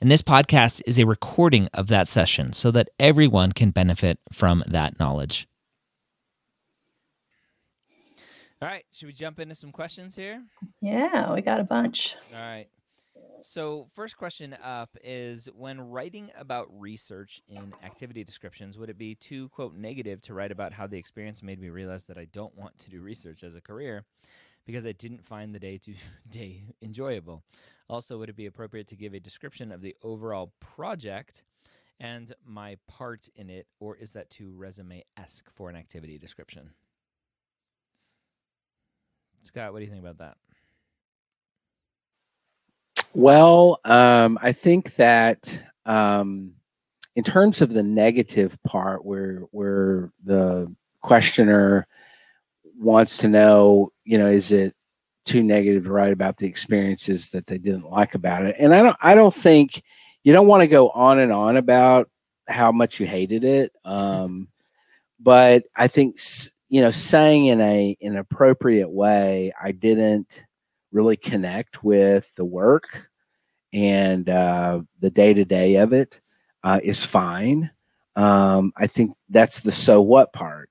and this podcast is a recording of that session so that everyone can benefit from that knowledge. All right, should we jump into some questions here? Yeah, we got a bunch. All right. So, first question up is when writing about research in activity descriptions, would it be too, quote, negative to write about how the experience made me realize that I don't want to do research as a career because I didn't find the day to day enjoyable? Also, would it be appropriate to give a description of the overall project and my part in it, or is that too resume esque for an activity description? Scott, what do you think about that? Well, um, I think that um, in terms of the negative part, where where the questioner wants to know, you know, is it too negative to write about the experiences that they didn't like about it. And I don't I don't think you don't want to go on and on about how much you hated it. Um, but I think you know saying in a in an appropriate way, I didn't really connect with the work and uh, the day to day of it uh, is fine. Um, I think that's the so what part.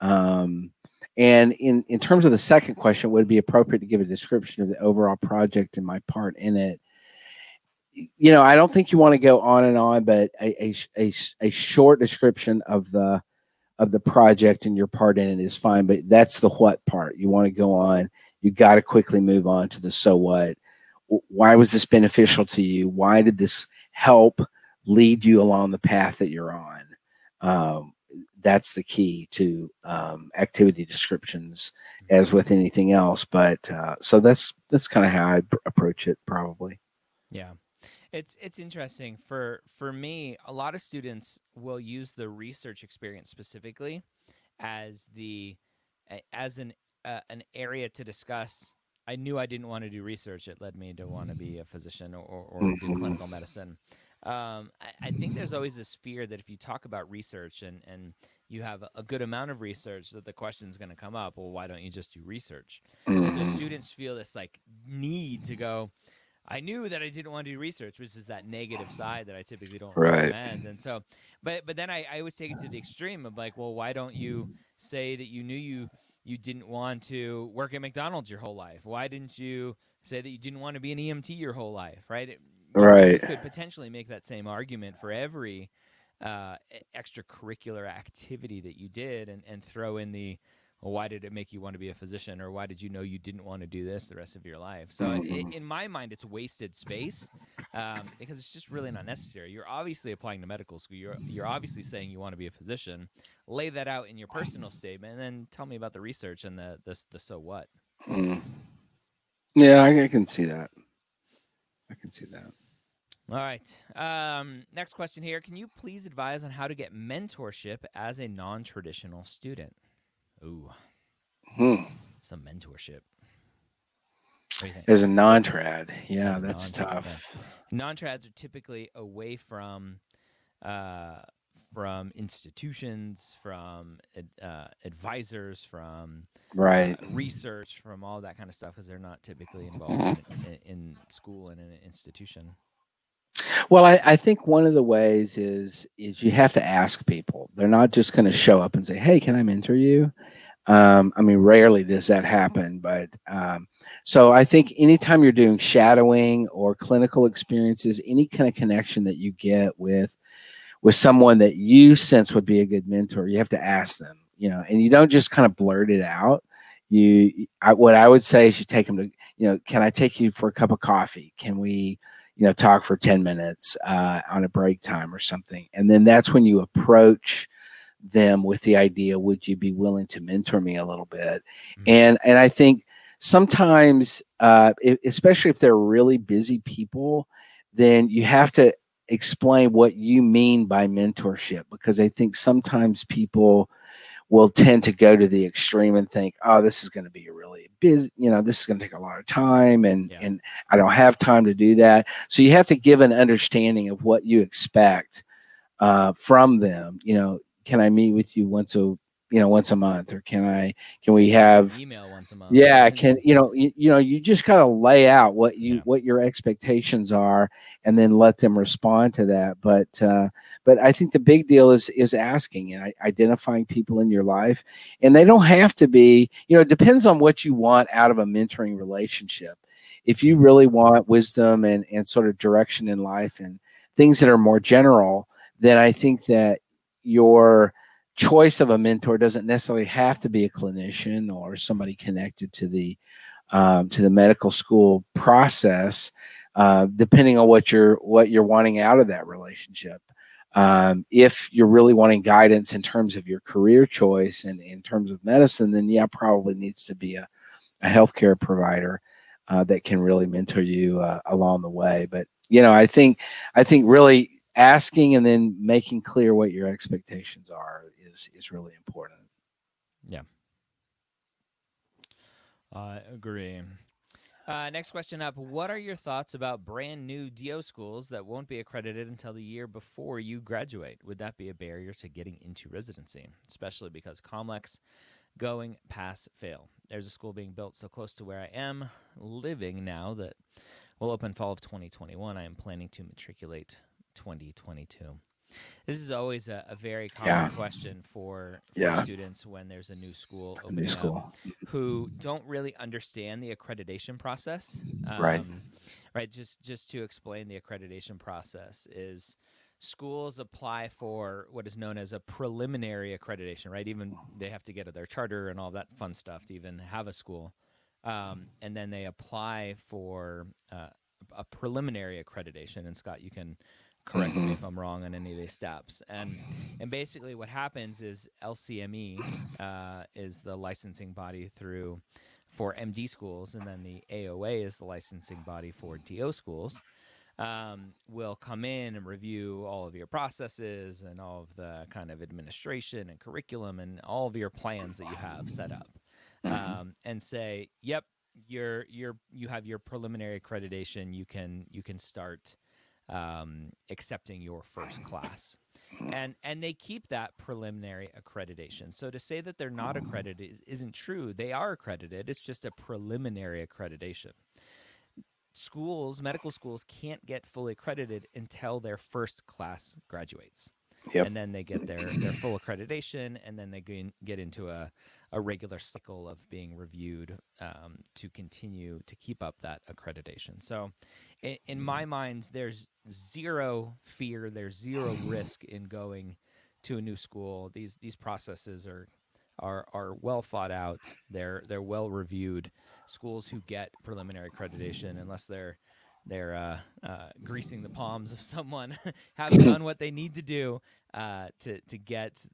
Um, and in, in terms of the second question, would it be appropriate to give a description of the overall project and my part in it? You know, I don't think you want to go on and on, but a, a, a, a short description of the of the project and your part in it is fine. But that's the what part. You want to go on. You got to quickly move on to the so what. Why was this beneficial to you? Why did this help lead you along the path that you're on? Um, that's the key to um, activity descriptions as mm-hmm. with anything else but uh, so that's that's kind of how i approach it probably. Yeah. It's it's interesting. For for me a lot of students will use the research experience specifically as the as an uh, an area to discuss i knew i didn't want to do research. It led me to want to be a physician or, or, mm-hmm. do clinical medicine um, I, I, think there's always this fear that if you talk about research and, and you have a good amount of research, that the question is going to come up. Well, why don't you just do research? Mm-hmm. So students feel this like need to go. I knew that I didn't want to do research, which is that negative side that I typically don't right. recommend. And so, but but then I, I always take it to the extreme of like, well, why don't you say that you knew you you didn't want to work at McDonald's your whole life? Why didn't you say that you didn't want to be an EMT your whole life? Right? It, right. Could potentially make that same argument for every uh, extracurricular activity that you did, and and throw in the well, why did it make you want to be a physician, or why did you know you didn't want to do this the rest of your life? So, mm-hmm. in my mind, it's wasted space um, because it's just really not necessary. You're obviously applying to medical school. You're you're obviously saying you want to be a physician. Lay that out in your personal statement, and then tell me about the research and the the, the so what. Mm. Yeah, I, I can see that. I can see that. All right. Um, next question here. Can you please advise on how to get mentorship as a non traditional student? Ooh. Hmm. Some mentorship. As a non trad. Yeah, that's tough. Non trads are typically away from. Uh, from institutions, from uh, advisors, from right uh, research, from all that kind of stuff, because they're not typically involved in, in, in, school and in an institution. Well, I, I, think one of the ways is is you have to ask people. They're not just going to show up and say, "Hey, can I mentor you?" Um, I mean, rarely does that happen, but um, so I think anytime you're doing shadowing or clinical experiences, any kind of connection that you get with with someone that you sense would be a good mentor, you have to ask them. You know, and you don't just kind of blurt it out. You, I, what I would say is, you take them to, you know, can I take you for a cup of coffee? Can we? You know talk for 10 minutes uh, on a break time or something and then that's when you approach them with the idea would you be willing to mentor me a little bit mm-hmm. and and i think sometimes uh, especially if they're really busy people then you have to explain what you mean by mentorship because I think sometimes people will tend to go to the extreme and think, oh, this is going to be a really busy, you know, this is going to take a lot of time and, yeah. and I don't have time to do that. So you have to give an understanding of what you expect uh, from them. You know, can I meet with you once a you know once a month or can i can we have email once a month. Yeah can you know you, you know you just kind of lay out what you yeah. what your expectations are and then let them respond to that. But uh but i think the big deal is is asking and identifying people in your life. And they don't have to be you know it depends on what you want out of a mentoring relationship. If you really want wisdom and and sort of direction in life and things that are more general then i think that your choice of a mentor doesn't necessarily have to be a clinician or somebody connected to the um, to the medical school process, uh, depending on what you're what you're wanting out of that relationship. Um, if you're really wanting guidance in terms of your career choice and in terms of medicine, then yeah, probably needs to be a, a healthcare provider uh, that can really mentor you uh, along the way. But you know, I think I think really asking and then making clear what your expectations are is is really important. Yeah. I agree. Uh, next question up. What are your thoughts about brand new DO schools that won't be accredited until the year before you graduate? Would that be a barrier to getting into residency, especially because COMLEX going pass fail? There's a school being built so close to where I am living now that will open fall of 2021. I am planning to matriculate 2022. This is always a, a very common yeah. question for, for yeah. students when there's a new school opening new school. up who don't really understand the accreditation process. Um, right. Right. Just just to explain the accreditation process is schools apply for what is known as a preliminary accreditation. Right. Even they have to get their charter and all that fun stuff to even have a school, um, and then they apply for uh, a preliminary accreditation. And Scott, you can correct mm-hmm. me if I'm wrong on any of these steps. And and basically, what happens is LCME uh, is the licensing body through for MD schools, and then the AOA is the licensing body for DO schools. Um, will come in and review all of your processes and all of the kind of administration and curriculum and all of your plans that you have set up, mm-hmm. um, and say, "Yep, you're you're you have your preliminary accreditation. You can you can start." Um, accepting your first class. And and they keep that preliminary accreditation. So to say that they're not accredited isn't true. They are accredited. It's just a preliminary accreditation. Schools, medical schools can't get fully accredited until their first class graduates. Yep. And then they get their, their full accreditation, and then they get into a, a regular cycle of being reviewed um, to continue to keep up that accreditation. So, in, in my mind, there's zero fear, there's zero risk in going to a new school. These these processes are are are well thought out. They're they're well reviewed. Schools who get preliminary accreditation, unless they're they're uh, uh, greasing the palms of someone, have done what they need to do uh, to to get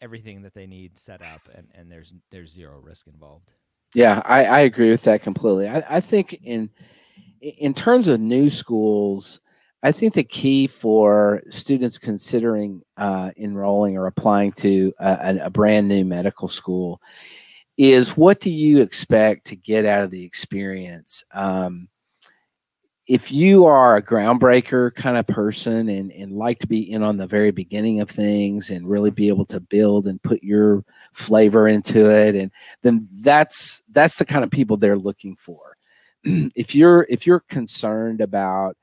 everything that they need set up, and, and there's there's zero risk involved. Yeah, I, I agree with that completely. I, I think in in terms of new schools, I think the key for students considering uh, enrolling or applying to a, a, brand new medical school is what do you expect to get out of the experience? Um, if you are a groundbreaker kind of person and, and like to be in on the very beginning of things and really be able to build and put your flavor into it and then that's that's the kind of people they're looking for. If you're if you're concerned about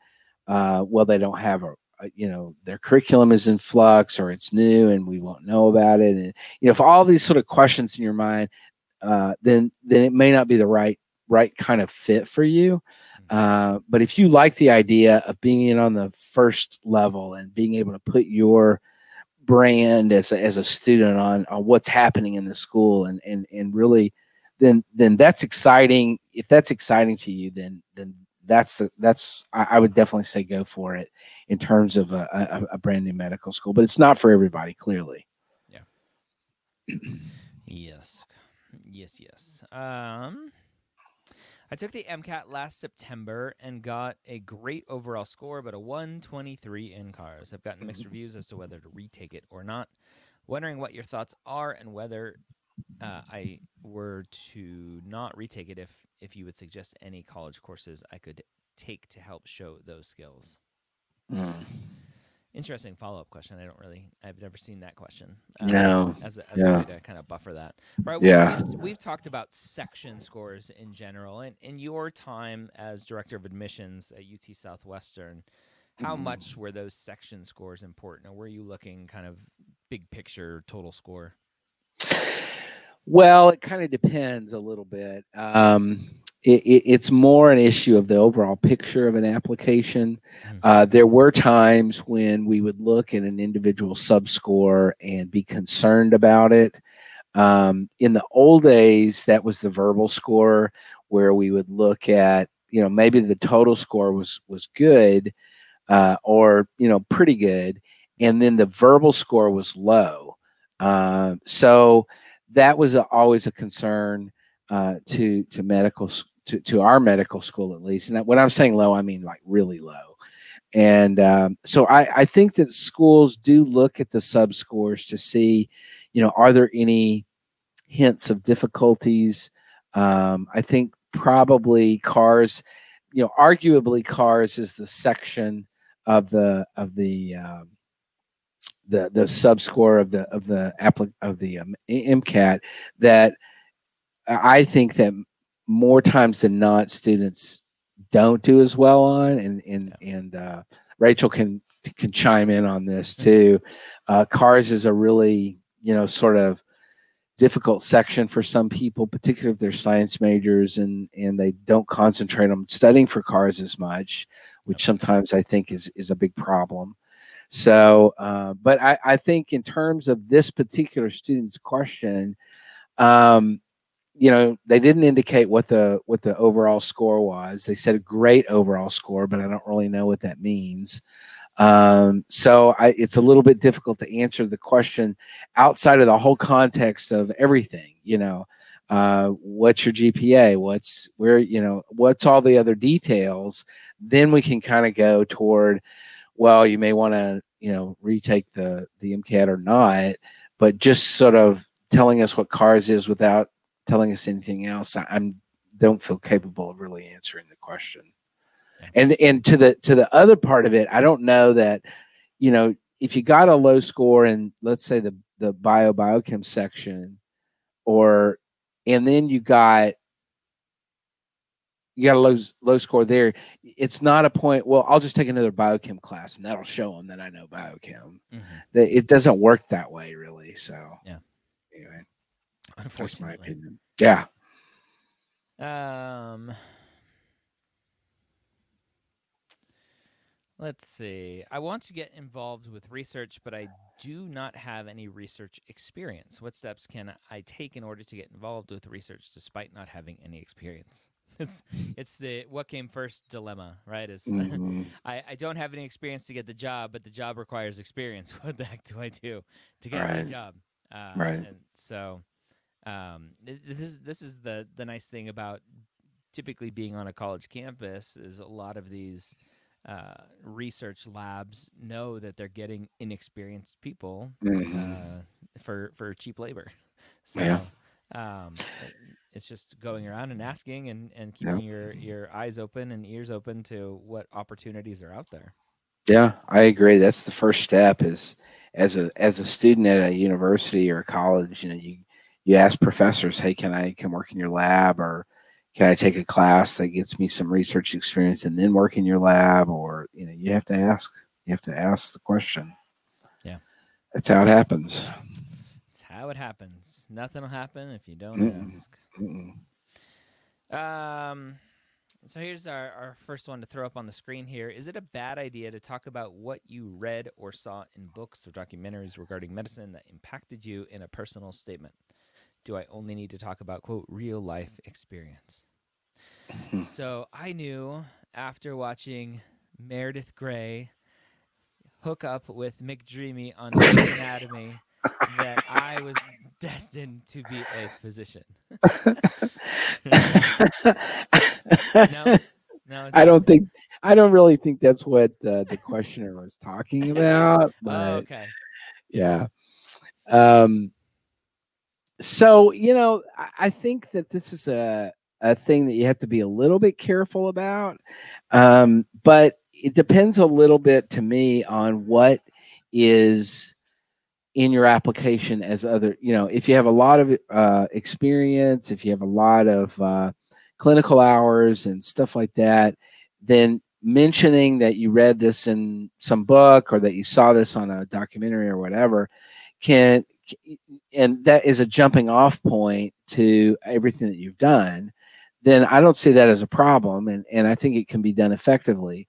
uh, well they don't have a, a, you know their curriculum is in flux or it's new and we won't know about it and you know if all these sort of questions in your mind uh, then then it may not be the right right kind of fit for you uh, but if you like the idea of being in on the first level and being able to put your brand as a, as a student on, on what's happening in the school and, and, and really then then that's exciting. If that's exciting to you then then that's the that's I, I would definitely say go for it in terms of a, a, a brand new medical school but it's not for everybody clearly. Yeah. Yes. Yes yes. Yes um I took the MCAT last September and got a great overall score, but a 123 in CARS. I've gotten mixed reviews as to whether to retake it or not. Wondering what your thoughts are and whether uh, I were to not retake it, if if you would suggest any college courses I could take to help show those skills. Mm. Interesting follow up question. I don't really, I've never seen that question. No. As a, as Yeah. a way to kind of buffer that. Right. Yeah. We've, we've talked about section scores in general. And in your time as director of admissions at UT Southwestern, how Mhm. much were those section scores important? Or were you looking kind of big picture total score? Well, it kind of depends a little bit. Um, it, it, it's more an issue of the overall picture of an application. Mhm. Uh, there were times when we would look at an individual subscore and be concerned about it. Um, in the old days, that was the verbal score where we would look at, you know, maybe the total score was was good uh, or you know pretty good, and then the verbal score was low. Uh, so that was a, always a concern uh, to to medical to, to our medical school at least. And when I'm saying low, I mean like really low. And um, so I, I think that schools do look at the sub scores to see, you know, are there any hints of difficulties? Um, I think probably CARS, you know, arguably CARS is the section of the of the um, the the sub score of the of the applic of the um, MCAT that I think that more times than not students don't do as well on and and and uh, Rachel can can chime in on this too. Uh, CARS is a really you know sort of difficult section for some people, particularly if they're science majors and and they don't concentrate on studying for CARS as much, which sometimes I think is is a big problem. So, uh, but I, I think in terms of this particular student's question, um, you know, they didn't indicate what the what the overall score was. They said a great overall score, but I don't really know what that means. Um, so I, it's a little bit difficult to answer the question outside of the whole context of everything. You know, uh, what's your GPA? What's where? You know, what's all the other details? Then we can kind of go toward well, you may want to, you know, retake the the MCAT or not, but just sort of telling us what CARS is without telling us anything else, I, I'm don't feel capable of really answering the question. And and to the to the other part of it, I don't know that, you know, if you got a low score in let's say the the bio biochem section, or and then you got you got a low low score there. It's not a point. Well, I'll just take another biochem class, and that'll show them that I know biochem. Mhm. That it doesn't work that way, really. So Yeah. Anyway, that's my opinion. Yeah. Um, let's see. I want to get involved with research, but I do not have any research experience. What steps can I take in order to get involved with research despite not having any experience? It's it's the what came first dilemma, right? Is Mhm. I, I don't have any experience to get the job, but the job requires experience. What the heck do I do to get Right. the job? Uh, Right. And so, um, this is this is the the nice thing about typically being on a college campus is a lot of these uh, research labs know that they're getting inexperienced people Mhm. uh, for for cheap labor. So Yeah. um, it's just going around and asking and, and keeping your, your eyes open and ears open to what opportunities are out there. Yeah, I agree. That's the first step. Is as a as a student at a university or a college, you know, you you ask professors, "Hey, can I come work in your lab?" or "Can I take a class that gets me some research experience and then work in your lab?" Or you know, you have to ask. You have to ask the question. Yeah. that's how it happens. It's how it happens. Nothing will happen if you don't Mm-mm. ask. Mm-mm. Um, so here's our, our first one to throw up on the screen here. Is it a bad idea to talk about what you read or saw in books or documentaries regarding medicine that impacted you in a personal statement? Do I only need to talk about, quote, real life experience? Hmm. so I knew after watching Meredith Grey hook up with McDreamy on Anatomy that I was destined to be a physician. no, no. I don't think I don't really think that's what uh, the questioner was talking about. Oh, But okay. yeah. Um. So you know, I, think that this is a a thing that you have to be a little bit careful about. Um, but it depends a little bit to me on what is in your application as other you know if you have a lot of uh, experience if you have a lot of uh, clinical hours and stuff like that then mentioning that you read this in some book or that you saw this on a documentary or whatever can and that is a jumping off point to everything that you've done then i don't see that as a problem and, and i think it can be done effectively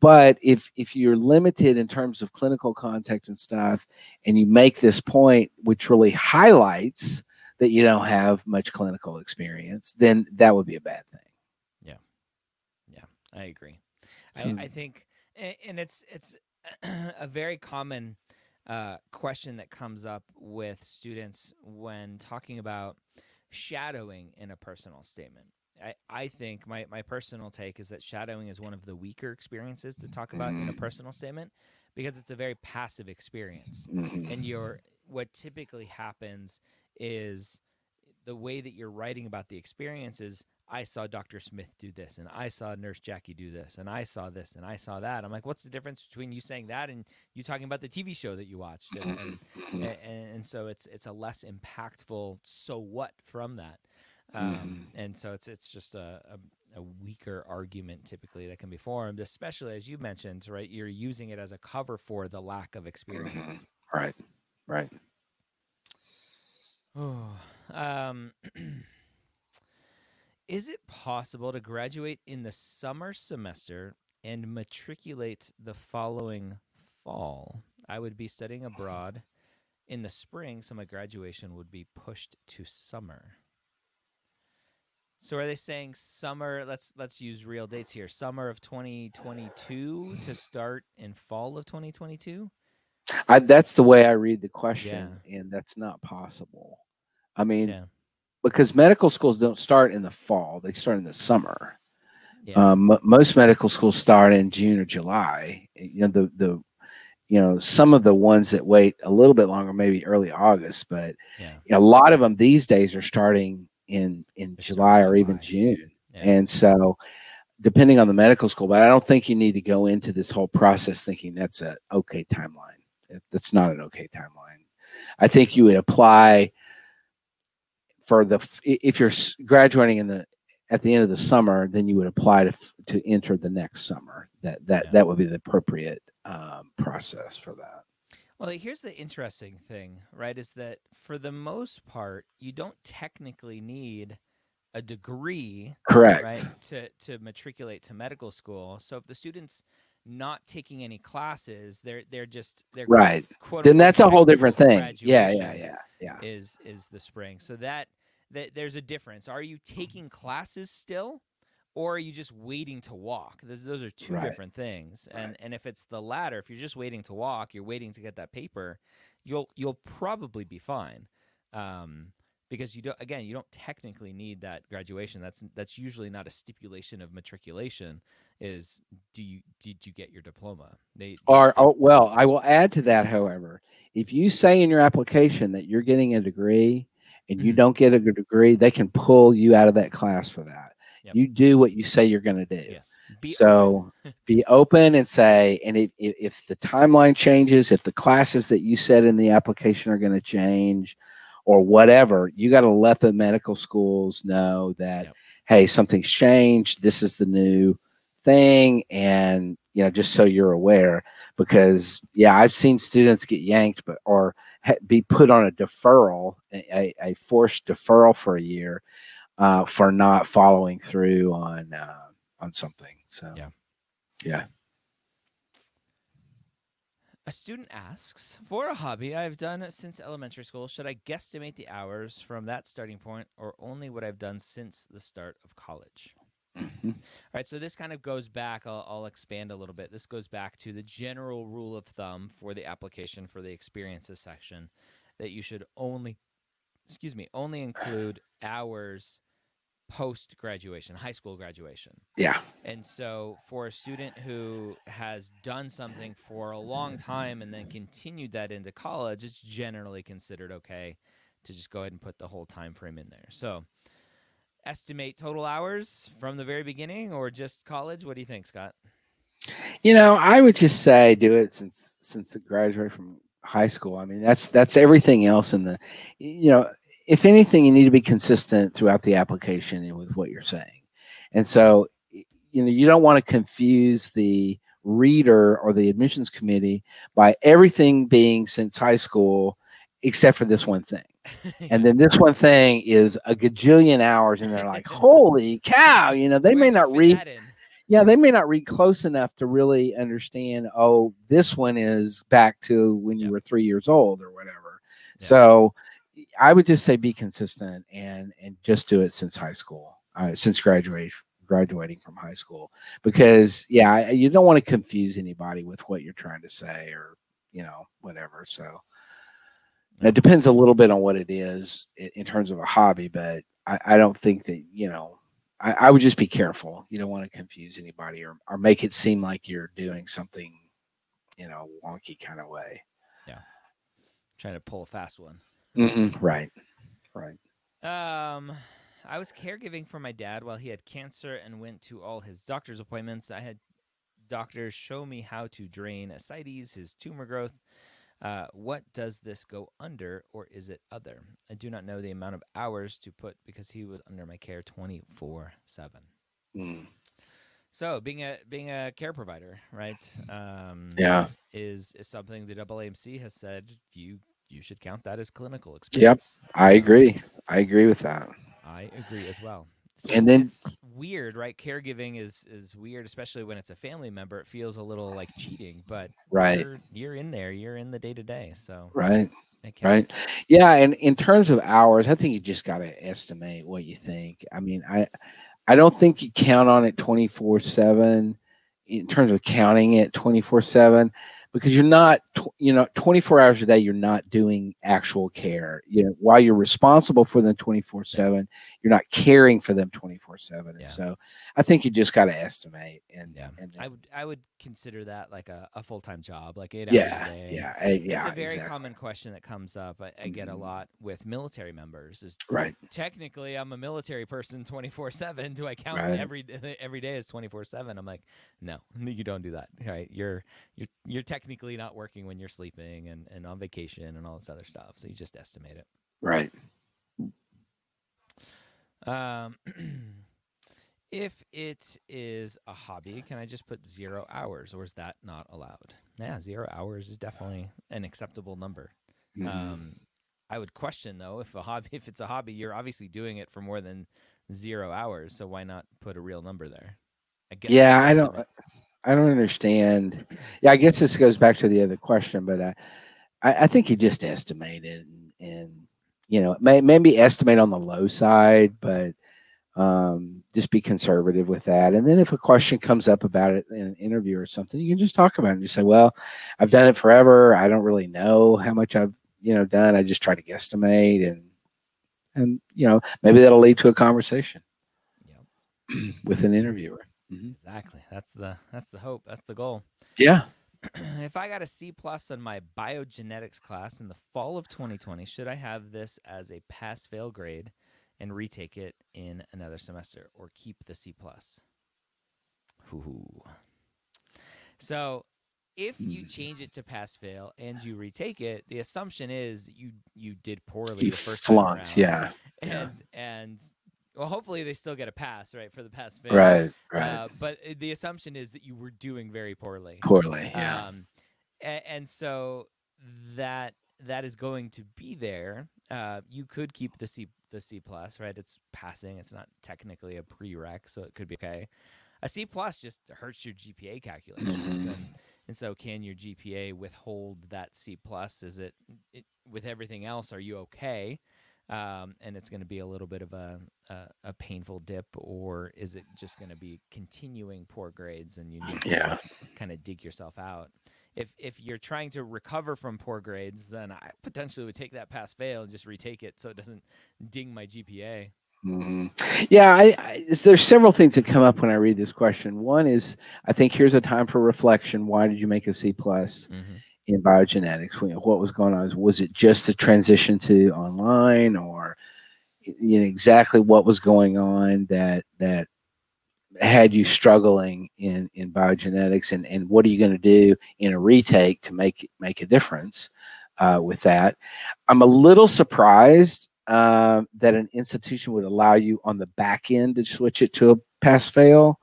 but if if you're limited in terms of clinical context and stuff and you make this point which really highlights that you don't have much clinical experience then that would be a bad thing Yeah. Yeah. I agree. I, I think, and it's it's a very common uh, question that comes up with students when talking about shadowing in a personal statement. I, I think my, my personal take is that shadowing is one of the weaker experiences to talk about in a personal statement because it's a very passive experience Mhm. and your what typically happens is the way that you're writing about the experience is I saw Dr. Smith do this and I saw Nurse Jackie do this and I saw this and I saw that. I'm like, what's the difference between you saying that and you talking about the TV show that you watched? And, and, and, and so it's it's a less impactful so what from that. Um, and so it's it's just a, a, a weaker argument typically that can be formed, especially as you mentioned, right? You're using it as a cover for the lack of experience. right right Oh, um, is it possible to graduate in the summer semester and matriculate the following fall? I would be studying abroad in the spring, so my graduation would be pushed to summer. So are they saying summer? Let's let's use real dates here. Summer of 2022 to start in fall of 2022. I, that's the way i read the question and that's not possible i mean Yeah, because medical schools don't start in the fall they start in the summer. Yeah, um, mo- most medical schools start in june or july. You know the the you know some of the ones that wait a little bit longer maybe early august but yeah, you know, a lot of them these days are starting in in They're july or even june. Yeah. and so depending on the medical school but i don't think you need to go into this whole process thinking that's a okay timeline. That- that's not an okay timeline. I think you would apply for the if you're graduating in the at the end of the summer then you would apply to to enter the next summer that that Yeah. that would be the appropriate um, process for that Well, here's the interesting thing, right? Is that for the most part, you don't technically need a degree, correct right, to to matriculate to medical school. So if the student's not taking any classes, they're they're just they're right quote then that's a whole different thing yeah yeah yeah yeah Is is the spring. So that that there's a difference. Are you taking classes still? Or are you just waiting to walk? Those, those are two Right. different things. And and if it's the latter, if you're just waiting to walk, you're waiting to get that paper, you'll you'll probably be fine. Um, because you don't again, you don't technically need that graduation. That's that's usually not a stipulation of matriculation. Is do you did you get your diploma? They, Or, oh, well, I will add to that, however, if you say in your application that you're getting a degree and you Mhm. don't get a degree, they can pull you out of that class for that. Yep. You do what you say you're going to do. yes. Be so be open and say, and if, if, the timeline changes, if the classes that you said in the application are going to change or whatever, you got to let the medical schools know that, Yep. hey, something's changed. This is the new thing. And, you know, just so you're aware, because yeah, I've seen students get yanked, but, or be put on a deferral, a, a- a forced deferral for a year uh, for not following through on, uh, on something. So, Yeah. yeah. A student asks, for a hobby I've done since elementary school, should I guesstimate the hours from that starting point or only what I've done since the start of college? Mhm. All right, so this kind of goes back, I'll, I'll expand a little bit. This goes back to the general rule of thumb for the application for the experiences section that you should only excuse me, only include hours post graduation, high school graduation. Yeah. And so, for a student who has done something for a long time and then continued that into college, it's generally considered okay to just go ahead and put the whole time frame in there. So, estimate total hours from the very beginning or just college? What do you think, Scott? You know, I would just say do it since since it graduated from high school. I mean, that's that's everything else in the you know, if anything, you need to be consistent throughout the application with what you're saying. And so, you know, you don't want to confuse the reader or the admissions committee by everything being since high school except for this one thing. And then this one thing is a gajillion hours, and they're like, "Holy cow!" You know, they may not read yeah, they may not read close enough to really understand. Oh, this one is back to when you Yep. were three years old or whatever. Yeah. So, I would just say be consistent and and just do it since high school, uh, since graduate graduating from high school, because yeah, you don't want to confuse anybody with what you're trying to say or you know whatever. So. It depends a little bit on what it is in, in terms of a hobby, but I, I don't think that you know I, I would just be careful. You don't want to confuse anybody or, or make it seem like you're doing something, you know, wonky kind of way. Yeah. Trying to pull a fast one. Right. Right. Um, I was caregiving for my dad while he had cancer and went to all his doctor's appointments. I had doctors show me how to drain ascites, his tumor growth. Uh, what does this go under, or is it other? I do not know the amount of hours to put because he was under my care twenty four seven. Mm. So being a being a care provider, right? Um, Yeah. is is something the AAMC has said you you should count that as clinical experience. Yep. I agree. I agree with that. I agree as well. So And then- it's weird, right? Caregiving is is weird, especially when it's a family member. It feels a little like cheating, but Right. you're, you're in there. You're in the day to day. So Right. Right. Yeah. And in terms of hours, I think you just got to estimate what you think. I mean, I, I don't think you count on it 24 seven in terms of counting it 24 seven because you're not, you know, 24 hours a day, you're not doing actual care. You know, while you're responsible for them 24 seven, you're not caring for them 24 seven. Yeah. And so I think you just got to estimate and, Yeah. and I would I would consider that like a, a full time job, like eight yeah, hours a day. yeah, eh, yeah, It's a very exactly. common question that comes up. I, I get a Mhm. lot with military members. Is Right. technically I'm a military person 24 seven. Do I count Right. every every day as 24 seven? I'm like, no, you don't do that. Right? You're you're you're technically not working when you're sleeping and, and on vacation and all this other stuff. So you just estimate it. Right. Um, if it is a hobby, can I just put zero hours, or is that not allowed? Yeah, zero hours is definitely an acceptable number. Mhm. Um, I would question though if a hobby, if it's a hobby, you're obviously doing it for more than zero hours. So why not put a real number there? I guess yeah i don't i don't understand yeah i guess this goes back to the other question but uh, I, I think you just estimate it and, and you know may, maybe estimate on the low side but um, just be conservative with that and then if a question comes up about it in an interview or something you can just talk about it and just say well i've done it forever i don't really know how much i've you know done i just try to guesstimate and and you know maybe that'll lead to a conversation Yep. with an interviewer Exactly. That's the that's the hope. That's the goal. yeah if I got a C plus on my biogenetics class in the fall of 2020, should I have this as a pass fail grade and retake it in another semester or keep the C plus? Ooh. So if you Hmm. change it to pass fail and you retake it, the assumption is you you did poorly you the first time flunked yeah and yeah. and well, hopefully they still get a pass, right, for the pass fail. Right, right. Uh, but uh, the assumption is that you were doing very poorly. Poorly, yeah. Um, and, and so that that is going to be there. Uh, you could keep the C the C plus, right? It's passing. It's not technically a prereq, so it could be okay. A C plus just hurts your GPA calculations, Mhm. and and so can your GPA withhold that C plus? Is it, it with everything else? Are you okay? Um, and it's going to be a little bit of a, a a painful dip, or is it just going to be continuing poor grades and you need to yeah. kind of dig yourself out. If if you're trying to recover from poor grades, then I potentially would take that pass fail and just retake it so it doesn't ding my GPA. hmm Yeah, I, I, there's several things that come up when I read this question. One is, I think here's a time for reflection. Why did you make a C plus in biogenetics? What was going on? Was it just the transition to online, or you know exactly what was going on that that had you struggling in in biogenetics, and and what are you going to do in a retake to make make a difference uh, with that? I'm a little surprised uh, that an institution would allow you on the back end to switch it to a pass fail.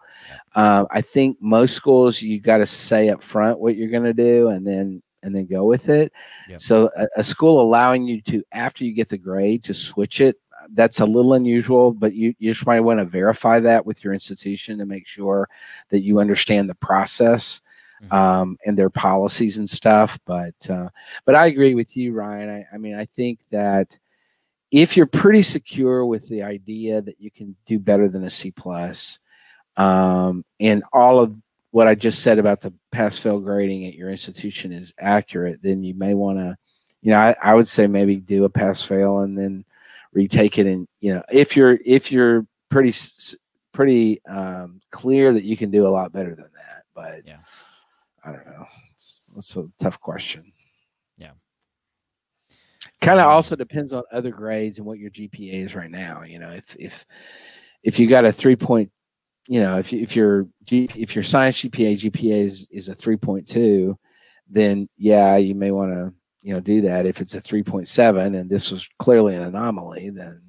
Uh, I think most schools you got to say up front what you're going to do, and then and then go with it. Yep. So a, a school allowing you to after you get the grade to switch it. That's a little unusual, but you, you just might want to verify that with your institution to make sure that you understand the process Mhm. um, and their policies and stuff. But uh, but I agree with you, Ryan. I, I mean, I think that if you're pretty secure with the idea that you can do better than a C plus, um, and all of what I just said about the pass fail grading at your institution is accurate, then you may want to, you know, I, I would say maybe do a pass fail and then retake it. And you know, if you're if you're pretty pretty um, clear that you can do a lot better than that, but Yeah. I don't know. It's, it's a tough question. Yeah. Kind of Um, also depends on other grades and what your GPA is right now. You know, if if if you got a three point, you know, if if your G, if your science GPA GPA is is a three point two, then yeah, you may want to you know do that. If it's a three point seven and this was clearly an anomaly, then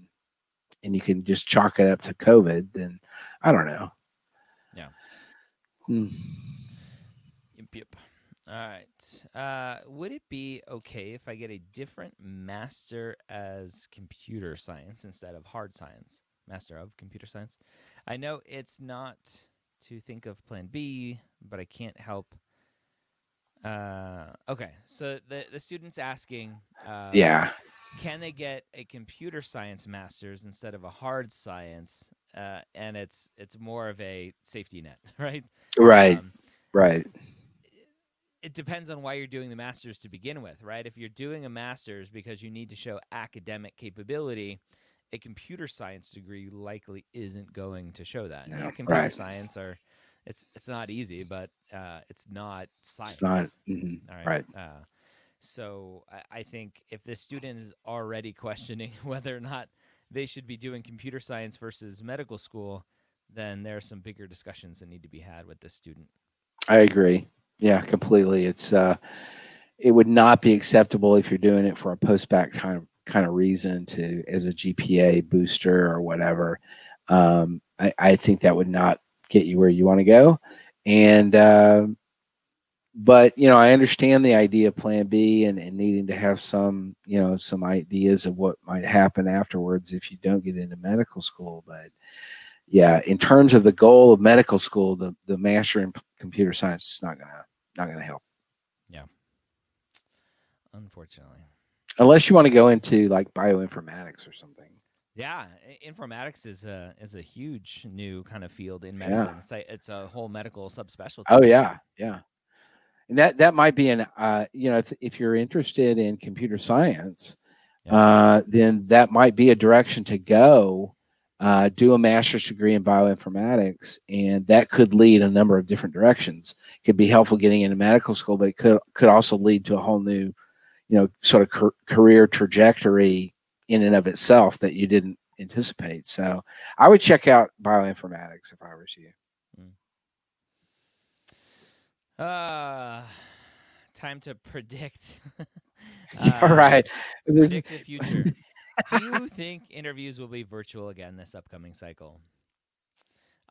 and you can just chalk it up to COVID, then I don't know. Yeah. Hmm. Yep, yep. All right. Uh, would it be okay if I get a different master as computer science instead of hard science? Master of computer science. I know it's not to think of Plan B, but I can't help. Uh, okay, so the the student's asking. Uh, Yeah. Can they get a computer science master's instead of a hard science? Uh, and it's it's more of a safety net, right? Right. Um, right. it depends on why you're doing the masters to begin with, right? If you're doing a masters because you need to show academic capability, a computer science degree likely isn't going to show that. Yeah, computer right. science are it's it's not easy, but uh, it's not science. It's not. mhm, All right. Right. Uh, so I, I think if the student is already questioning whether or not they should be doing computer science versus medical school, then there are some bigger discussions that need to be had with this student. I agree. Yeah, completely. It's uh it would not be acceptable if you're doing it for a post back kind of kind of reason to as a GPA booster or whatever. Um I, I think that would not get you where you want to go. And uh, but you know, I understand the idea of plan B and, and needing to have some, you know, some ideas of what might happen afterwards if you don't get into medical school. But yeah, in terms of the goal of medical school, the the master in computer science is not gonna not gonna help Yeah, Unfortunately. unless you want to go into like bioinformatics or something. Yeah, informatics is a is a huge new kind of field in Yeah. medicine. It's a, it's a whole medical subspecialty. Oh yeah, yeah, and that that might be an uh, you know if if you're interested in computer science, Yeah. uh, then that might be a direction to go. Uh, do a master's degree in bioinformatics, and that could lead a number of different directions. It could be helpful getting into medical school, but it could could also lead to a whole new, you know, sort of car- career trajectory in and of itself that you didn't anticipate. So, I would check out bioinformatics if I was you. Uh, time to predict. All Uh, right. This- Predict the future. Do you think interviews will be virtual again this upcoming cycle?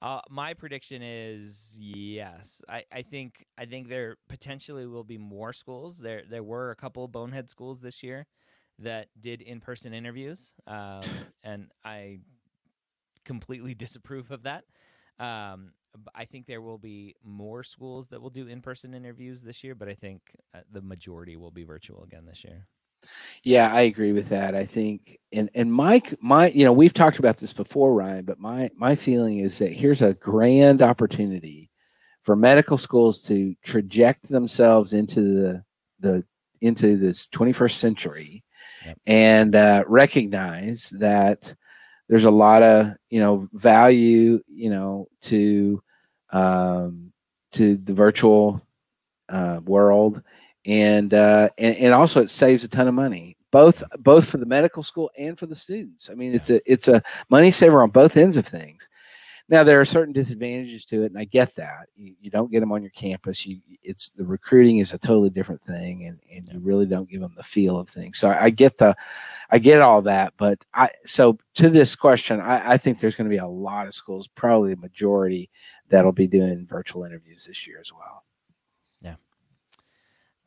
Uh, my prediction is yes. I, I think I think there potentially will be more schools. There there were a couple bonehead schools this year that did in person interviews, um, and I completely disapprove of that. Um, I think there will be more schools that will do in person interviews this year, but I think uh, the majority will be virtual again this year. Yeah, I agree with that. I think, and and Mike, my, you know, we've talked about this before, Ryan, but my my feeling is that here's a grand opportunity for medical schools to traject themselves into the the into this 21st century Yep. and uh, recognize that there's a lot of you know value you know to um, to the virtual uh, world. And, uh, and and also it saves a ton of money both both for the medical school and for the students. I mean it's a it's a money saver on both ends of things now there are certain disadvantages to it and i get that you, you don't get them on your campus you it's the recruiting is a totally different thing and, and you really don't give them the feel of things so i, I get the i get all that but i so to this question i, I think there's going to be a lot of schools probably the majority that'll be doing virtual interviews this year as well Yeah.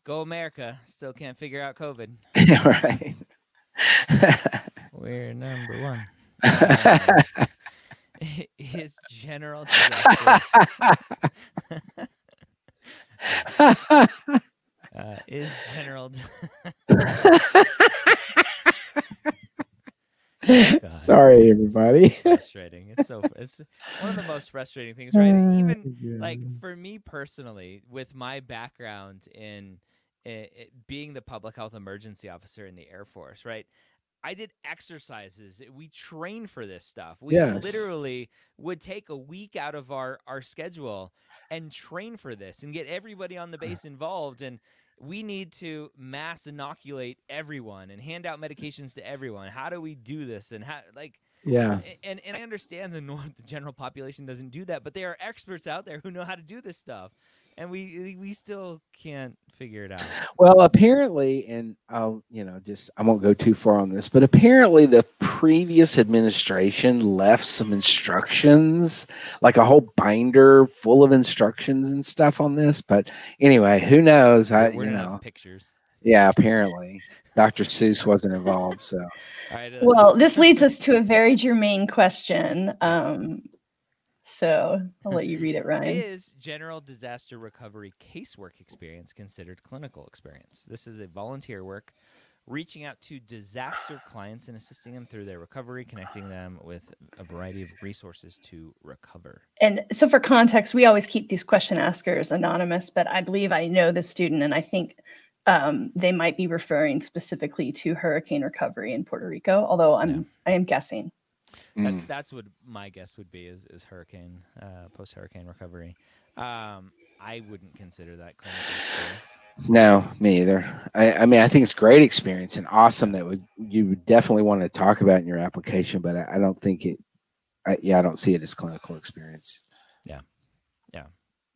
Go America. Still can't figure out COVID. right We're number one. Um, is general uh, is general. God, sorry it's so everybody frustrating. It's so it's one of the most frustrating things, right? Even like for me personally, with my background in i i being the public health emergency officer in the Air Force, right? I did exercises. We trained for this stuff. We Yes. literally would take a week out of our our schedule and train for this and get everybody on the uh-huh. base involved and we need to mass inoculate everyone and hand out medications to everyone. How do we do this? And how like yeah and and I understand the norm, the general population doesn't do that, but there are experts out there who know how to do this stuff, and we we still can't figure it out. Well, apparently, and I'll, you know, just I won't go too far on this, but apparently the previous administration left some instructions, like a whole binder full of instructions and stuff on this. But anyway, who knows? I, We're you know, pictures. yeah, apparently Dr. Seuss wasn't involved. So, All right. let's Well, this leads us to a very germane question. Um, so I'll let you read it, Ryan. Is general disaster recovery casework experience considered clinical experience? This is a volunteer work, reaching out to disaster clients and assisting them through their recovery, connecting them with a variety of resources to recover. And so, for context, we always keep these question askers anonymous, but I believe I know the student, and I think um, they might be referring specifically to hurricane recovery in Puerto Rico. Although I'm, I am guessing. That's mm, that's what my guess would be is is hurricane uh, post hurricane recovery. Um, I wouldn't consider that clinical experience. no, me either. I, I mean, I think it's great experience and awesome that would you would definitely want to talk about in your application, but I, I don't think it. I, yeah, I don't see it as clinical experience. Yeah, yeah,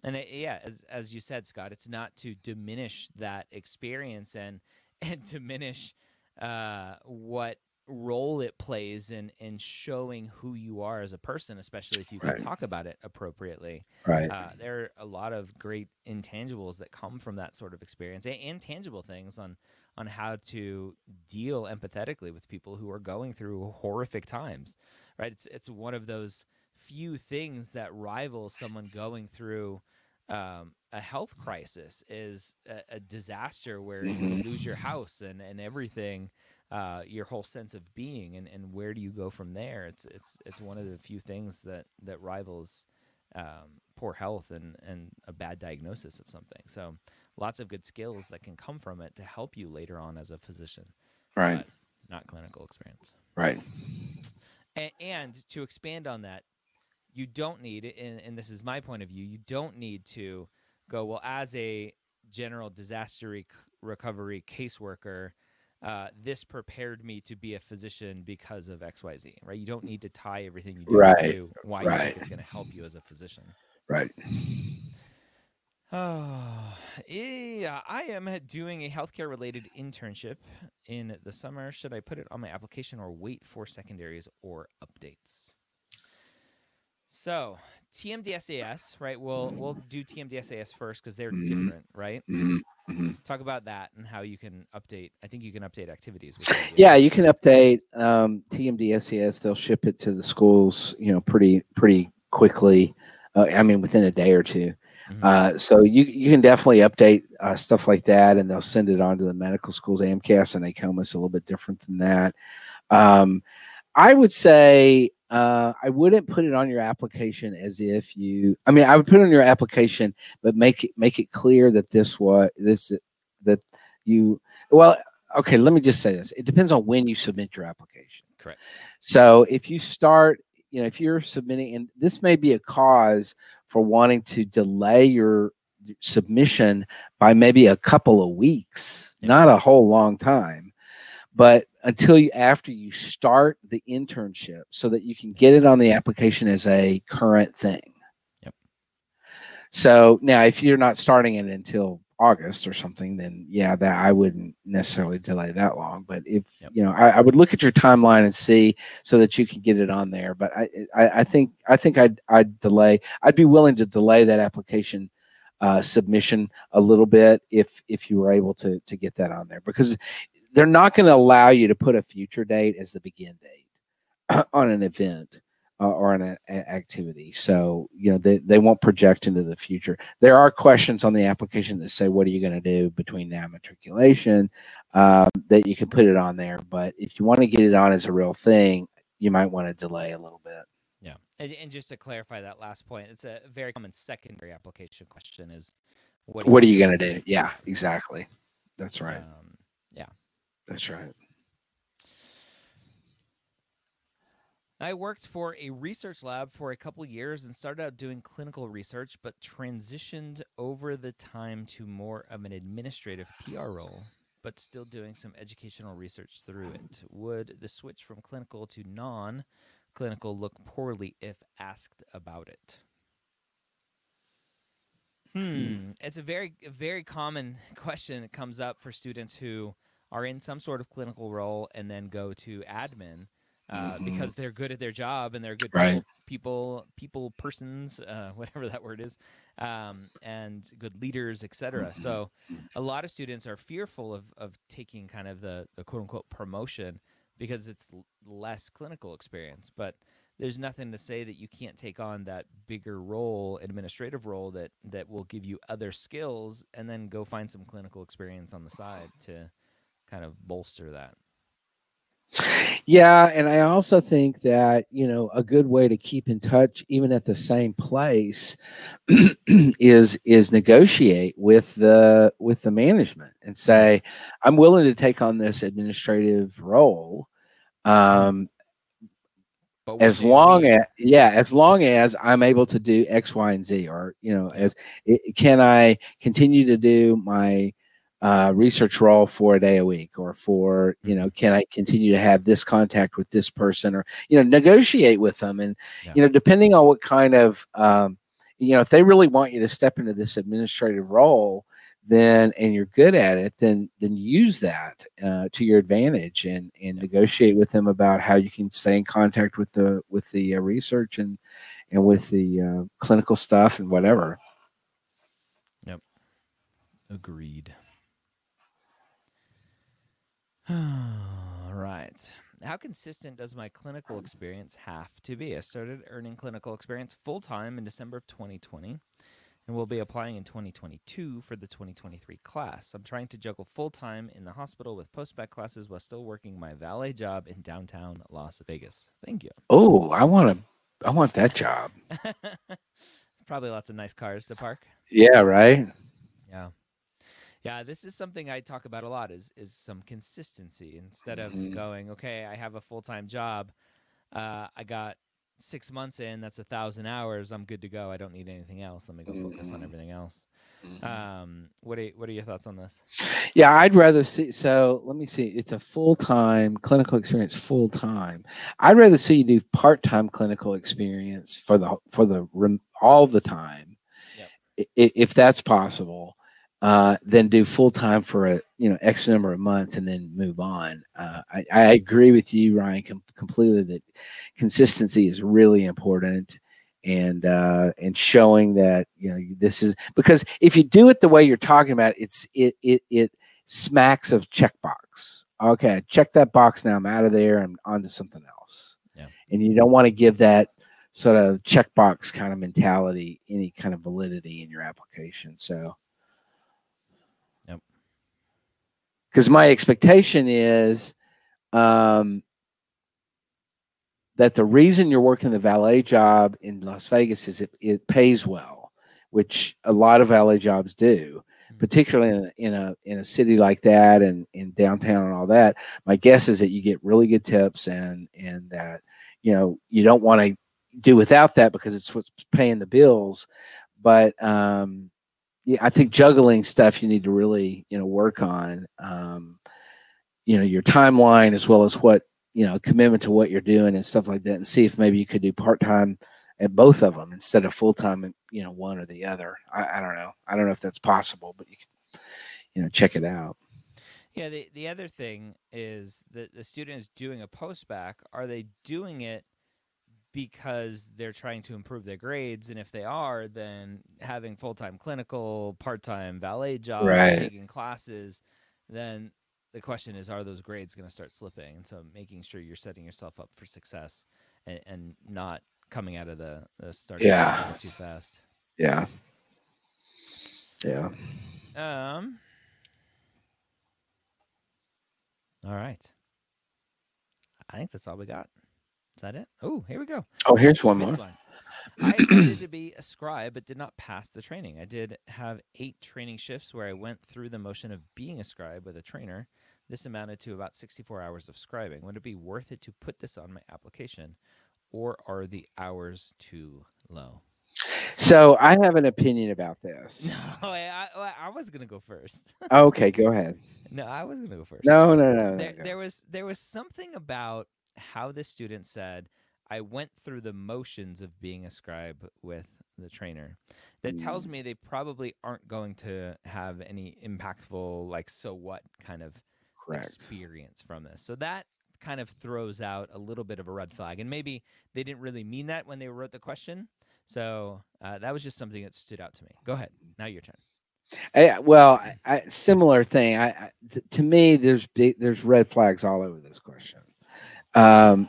and it, yeah, as as you said, Scott, it's not to diminish that experience and and diminish uh, what role it plays in in showing who you are as a person, especially if you can Right. talk about it appropriately. Right. Uh, there are a lot of great intangibles that come from that sort of experience, and, and tangible things on on how to deal empathetically with people who are going through horrific times. Right? It's it's one of those few things that rivals someone going through um, a health crisis is a, a disaster where you Mhm. lose your house and, and everything, uh, your whole sense of being, and, and where do you go from there? It's it's it's one of the few things that that rivals um, poor health and and a bad diagnosis of something. So lots of good skills that can come from it to help you later on as a physician, Right. not clinical experience. Right. And, and to expand on that, you don't need, and, and this is my point of view, you don't need to go, well, as a general disaster rec- recovery caseworker, uh, this prepared me to be a physician because of XYZ, right? You don't need to tie everything you do Right, to why you think it's going to help you as a physician. Right. Oh, yeah. I am doing a healthcare related internship in the summer. Should I put it on my application or wait for secondaries or updates? So, TMDSAS, right? We'll we'll do TMDSAS first because they're Mhm. different, right? hmm hmm Talk about that and how you can update. I think you can update activities. With Yeah, you can update um, TMDSAS. They'll ship it to the schools, you know, pretty pretty quickly. Uh, I mean, within a day or two. Mhm. Uh, so you you can definitely update uh, stuff like that, and they'll send it on to the medical schools. AMCAS and AACOMAS a little bit different than that. Um, I would say uh, I wouldn't put it on your application as if you. I mean, I would put it on your application, but make it make it clear that this was this that you. Well, okay. Let me just say this. It depends on when you submit your application. Correct. So if you start, you know, if you're submitting, and this may be a cause for wanting to delay your submission by maybe a couple of weeks, Yeah. not a whole long time, but until you after you start the internship so that you can get it on the application as a current thing. Yep. So now if you're not starting it until August or something, then yeah, that I wouldn't necessarily delay that long. But if Yep. you know, I, I would look at your timeline and see so that you can get it on there. But I, I, I think I think I'd I'd delay. I'd be willing to delay that application uh, submission a little bit if if you were able to to get that on there because they're not going to allow you to put a future date as the begin date on an event uh, or an a- activity. So you know they they won't project into the future. There are questions on the application that say what are you going to do between now and matriculation um, that you can put it on there. But if you want to get it on as a real thing, you might want to delay a little bit. Yeah, and, and just to clarify that last point, it's a very common secondary application question: is what What are you going to do? Yeah, exactly. That's right. Um, That's right. I worked for a research lab for a couple years and started out doing clinical research, but transitioned over the time to more of an administrative PR role, but still doing some educational research through it. Would the switch from clinical to non clinical look poorly if asked about it? Hmm. It's a very, very common question that comes up for students who are in some sort of clinical role and then go to admin uh, Mhm. because they're good at their job and they're good Right. people, people, persons, uh, whatever that word is, um, and good leaders, etc. Mhm. So, a lot of students are fearful of of taking kind of the, the quote unquote promotion because it's l- less clinical experience, but there's nothing to say that you can't take on that bigger role, administrative role that that will give you other skills, and then go find some clinical experience on the side to kind of bolster that. Yeah, and I also think that you know a good way to keep in touch, even at the same place, is is negotiate with the with the management and say, "I'm willing to take on this administrative role, um, But as long as yeah, as long as I'm able to do X, Y, and Z, or you know, as i can I continue to do my uh, research role for a day a week, or for you know, can I continue to have this contact with this person, or you know, negotiate with them, and Yeah. you know, depending on what kind of um, you know, if they really want you to step into this administrative role, then and you're good at it, then then use that uh, to your advantage and and negotiate with them about how you can stay in contact with the with the uh, research and and with the uh, clinical stuff and whatever. Yep. Agreed. All right. How consistent does my clinical experience have to be? I started earning clinical experience full time in December of 2020 and will be applying in 2022 for the 2023 class. I'm trying to juggle full time in the hospital with post bac classes while still working my valet job in downtown Las Vegas. Thank you. Oh, I want to. I want that job. Probably lots of nice cars to park. Yeah, right. Yeah. Yeah, this is something I talk about a lot is is some consistency instead of Mhm. going, okay, I have a full-time job. Uh, I got 6 months in, that's a 1000 hours, I'm good to go. I don't need anything else. Let me go focus on Mhm. everything else. Um, what are what are your thoughts on this? Yeah, I'd rather see. So let me see. It's a full time clinical experience, full time. I'd rather see you do part time clinical experience for the for the all the time, Yep. if that's possible. Uh, then do full time for a you know X number of months and then move on. Uh, I, I agree with you, Ryan, com- completely that consistency is really important and uh, and showing that you know this is because if you do it the way you're talking about, it's it it it smacks of checkbox. Okay, check that box now. I'm out of there. I'm on to something else. Yeah. And you don't want to give that sort of checkbox kind of mentality any kind of validity in your application. So. Yep. Because my expectation is, um, that the reason you're working the valet job in Las Vegas is it, it pays well, which a lot of valet jobs do, Mhm. particularly in a, in a in a city like that and in downtown and all that. My guess is that you get really good tips and and that you know you don't want to do without that because it's what's paying the bills. But um, yeah, I think juggling stuff you need to really you know work on. Um, you know your timeline as well as what you know commitment to what you're doing and stuff like that and see if maybe you could do part-time at both of them instead of full-time in you know one or the other I, I don't know i don't know if that's possible but you can you know check it out Yeah, the the other thing is that the student is doing a post bac. Are they doing it because they're trying to improve their grades? And if they are, then having full time clinical, part time valet job, Right. taking classes, then the question is, are those grades going to start slipping? And so making sure you're setting yourself up for success and, and not coming out of the, the starting Yeah. too fast. yeah yeah Um. All right. I think that's all we got. Is that it? Oh, here we go. oh here's one more one. I intended to be a scribe, but did not pass the training. I did have eight training shifts where I went through the motion of being a scribe with a trainer. This amounted to about 64 hours of scribing. Would it be worth it to put this on my application, or are the hours too low? so i have an opinion about this No, I, I, I was gonna go first. okay go ahead no, I was gonna go first. no no no, no, there, go. there was there was something about how the student said i went through the motions of being a scribe with the trainer. That tells Mm. me they probably aren't going to have any impactful like so what kind of correct. experience from this. So that kind of throws out a little bit of a red flag and maybe they didn't really mean that when they wrote the question. So uh, that was just something that stood out to me. Go ahead. Now your turn. I, well I, I, similar thing. I, I t- to me there's big there's red flags all over this question um,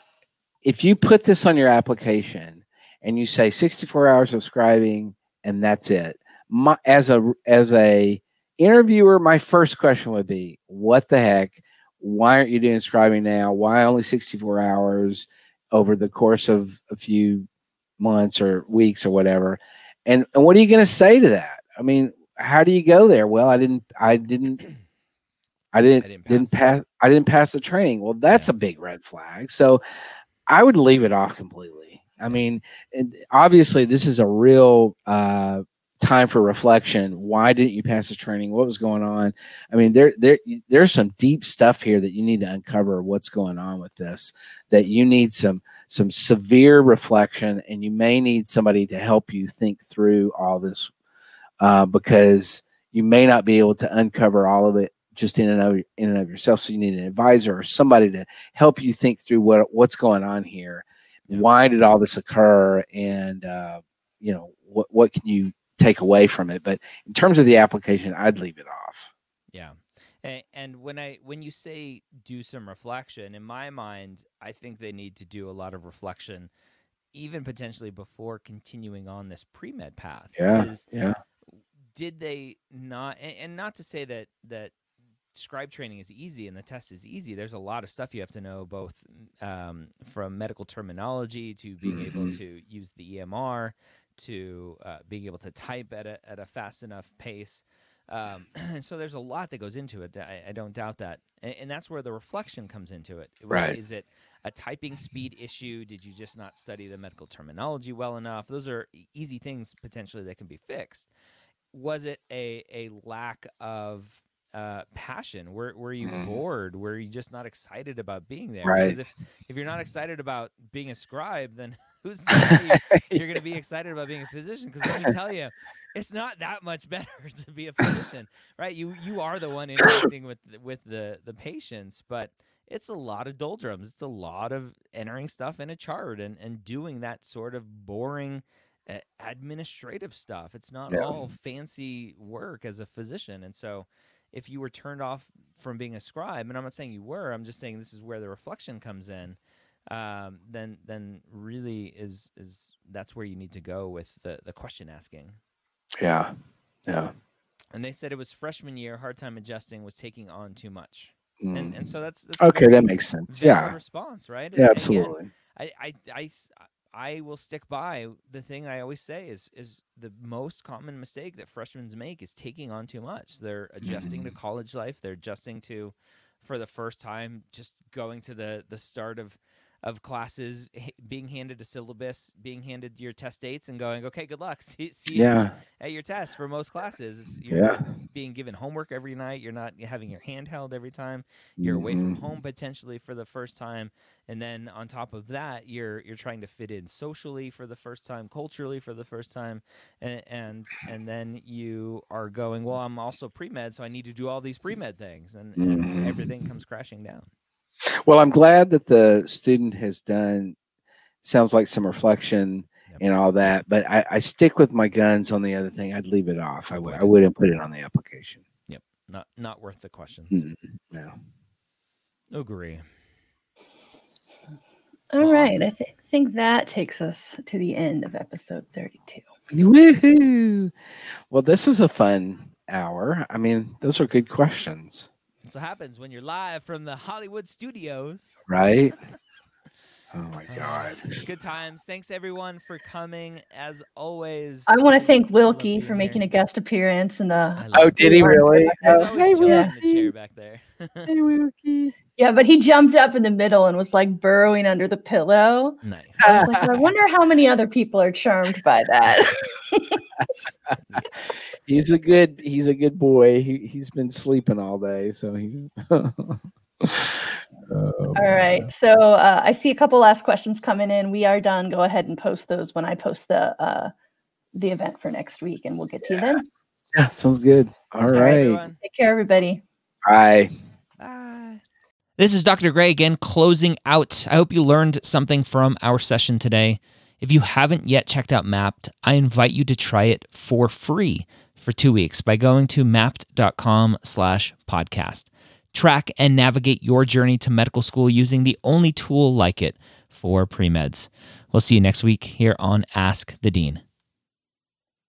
if you put this on your application and you say 64 hours of scribing and that's it my, as a as a interviewer my first question would be what the heck? Why aren't you doing scribing now? Why only 64 hours over the course of a few months or weeks or whatever? And, and what are you going to say to that? I mean how do you go there? Well i didn't i didn't i didn't didn't didn't, pass pass i didn't pass the training. Well that's a big red flag. So i would leave it off completely. I mean and obviously this is a real uh time for reflection. Why didn't you pass the training? What was going on? I mean there there there's some deep stuff here that you need to uncover what's going on with this that you need some some severe reflection and you may need somebody to help you think through all this uh, because you may not be able to uncover all of it just in and of in and of yourself. So you need an advisor or somebody to help you think through what what's going on here. Why did all this occur? And uh, you know what what can you take away from it? But in terms of the application, I'd leave it off. Yeah. And, and when I when you say do some reflection, in my mind, I think they need to do a lot of reflection, even potentially before continuing on this pre med path. Yeah, yeah, did they not? And, and not to say that that scribe training is easy and the test is easy. There's a lot of stuff you have to know, both um, from medical terminology to being able Mhm. to use the EMR to uh, being able to type at a, at a fast enough pace. Um, and so there's a lot that goes into it. that I, I don't doubt that, and, and that's where the reflection comes into it. Right. Is it a typing speed issue? Did you just not study the medical terminology well enough? Those are easy things potentially that can be fixed. Was it a a lack of uh, passion? Were were you Mhm. bored? Were you just not excited about being there? Right. Because if if you're not excited about being a scribe, then who's to you're going to be excited about being a physician because let me tell you it's not that much better to be a physician right you you are the one interacting with the- with the the patients but it's a lot of doldrums it's a lot of entering stuff in a chart and and doing that sort of boring administrative stuff it's not Yeah. all fancy work as a physician and so if you were turned off from being a scribe and i'm not saying you were i'm just saying this is where the reflection comes in um, then then really is is that's where you need to go with the the question asking. yeah, yeah. And they said it was freshman year, hard time adjusting, was taking on too much, and Mm. and so that's, that's okay, that makes sense. Yeah, response, right? And yeah, again, absolutely. I, I, I, I will stick by the thing I always say is is the most common mistake that freshmen make is taking on too much. They're adjusting mm-hmm. to college life. They're adjusting to, for the first time, just going to the the start of of classes being handed a syllabus, being handed your test dates, and going, okay, good luck. See, see yeah. at your test for most classes. You're yeah. being given homework every night. You're not having your hand held every time. You're mm-hmm. away from mm-hmm. home potentially for the first time, and then on top of that, you're you're trying to fit in socially for the first time, culturally for the first time, and and, and then you are going, well, I'm also pre med, so I need to do all these pre med things, and, and mm-hmm. everything comes crashing down. Well, I'm glad that the student has done, sounds like some reflection yep. and all that, but I, I, stick with my guns on the other thing. I'd leave it off. I w- I wouldn't put it on the application. Yep. Not, not worth the questions. mm no. Agree. All awesome. right. I th- think that takes us to the end of episode 32. Woohoo! Well, this was a fun hour. I mean, those are good questions. That's what happens when you're live from the Hollywood studios. Right. Oh my uh, God. Good times. Thanks everyone for coming. As always, I want to thank Wilkie for making here. a guest appearance uh, oh, in the. Oh, did he really? Oh, hey, Wilkie. back there. hey, Wilkie. Yeah, but he jumped up in the middle and was like burrowing under the pillow. Nice. I was like, I wonder how many other people are charmed by that. he's a good he's a good boy. He he's been sleeping all day, so he's Oh, All right. So uh, I see a couple last questions coming in. We are done. Go ahead and post those when I post the uh, the event for next week, and we'll get to yeah. you then. Yeah, sounds good. All right. Take care, everybody. Bye. Bye. This is Dr. Gray again, closing out. I hope you learned something from our session today. If you haven't yet checked out Mappd, I invite you to try it for free for two weeks by going to mappd.com slash podcast. Track and navigate your journey to medical school using the only tool like it for pre-meds. We'll see you next week here on Ask the Dean.